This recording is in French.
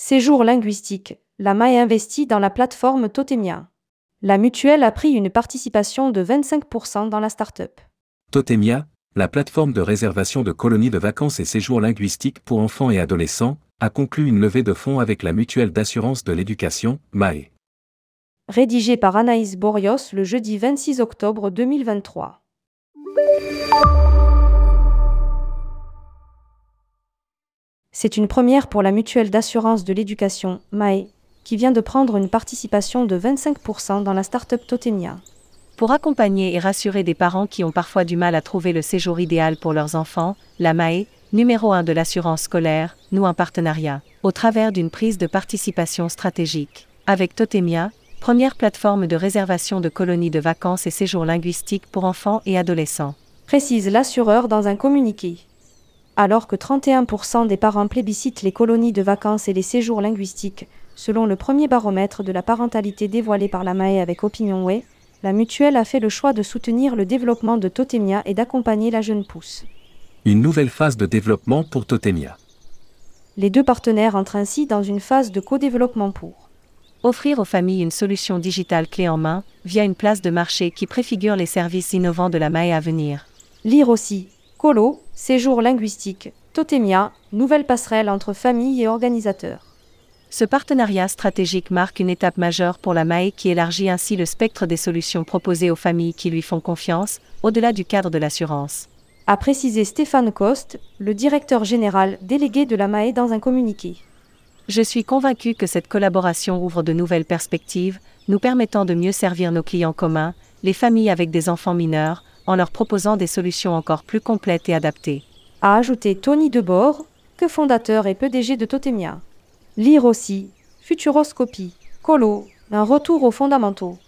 Séjour linguistique. La MAE investit dans la plateforme Totemia. La mutuelle a pris une participation de 25% dans la start-up. Totemia, la plateforme de réservation de colonies de vacances et séjours linguistiques pour enfants et adolescents, a conclu une levée de fonds avec la mutuelle d'assurance de l'éducation, MAE. Rédigé par Anaïs Borios le jeudi 26 octobre 2023. C'est une première pour la mutuelle d'assurance de l'éducation, MAE, qui vient de prendre une participation de 25% dans la start-up Totemia. Pour accompagner et rassurer des parents qui ont parfois du mal à trouver le séjour idéal pour leurs enfants, la MAE, numéro 1 de l'assurance scolaire, noue un partenariat, au travers d'une prise de participation stratégique, avec Totemia, première plateforme de réservation de colonies de vacances et séjours linguistiques pour enfants et adolescents. Précise l'assureur dans un communiqué. Alors que 31% des parents plébiscitent les colonies de vacances et les séjours linguistiques, selon le premier baromètre de la parentalité dévoilé par la MAE avec OpinionWay, la mutuelle a fait le choix de soutenir le développement de Totemia et d'accompagner la jeune pousse. Une nouvelle phase de développement pour Totemia. Les deux partenaires entrent ainsi dans une phase de co-développement pour offrir aux familles une solution digitale clé en main, via une place de marché qui préfigure les services innovants de la MAE à venir. Lire aussi Colo, séjour linguistique, Totemia, nouvelle passerelle entre familles et organisateurs. Ce partenariat stratégique marque une étape majeure pour la MAE qui élargit ainsi le spectre des solutions proposées aux familles qui lui font confiance, au-delà du cadre de l'assurance. A précisé Stéphane Coste, le directeur général délégué de la MAE dans un communiqué. Je suis convaincu que cette collaboration ouvre de nouvelles perspectives, nous permettant de mieux servir nos clients communs, les familles avec des enfants mineurs, en leur proposant des solutions encore plus complètes et adaptées. A ajouté Tony Debord, que fondateur et PDG de Totemia. Lire aussi Futuroscopie, Colo, un retour aux fondamentaux.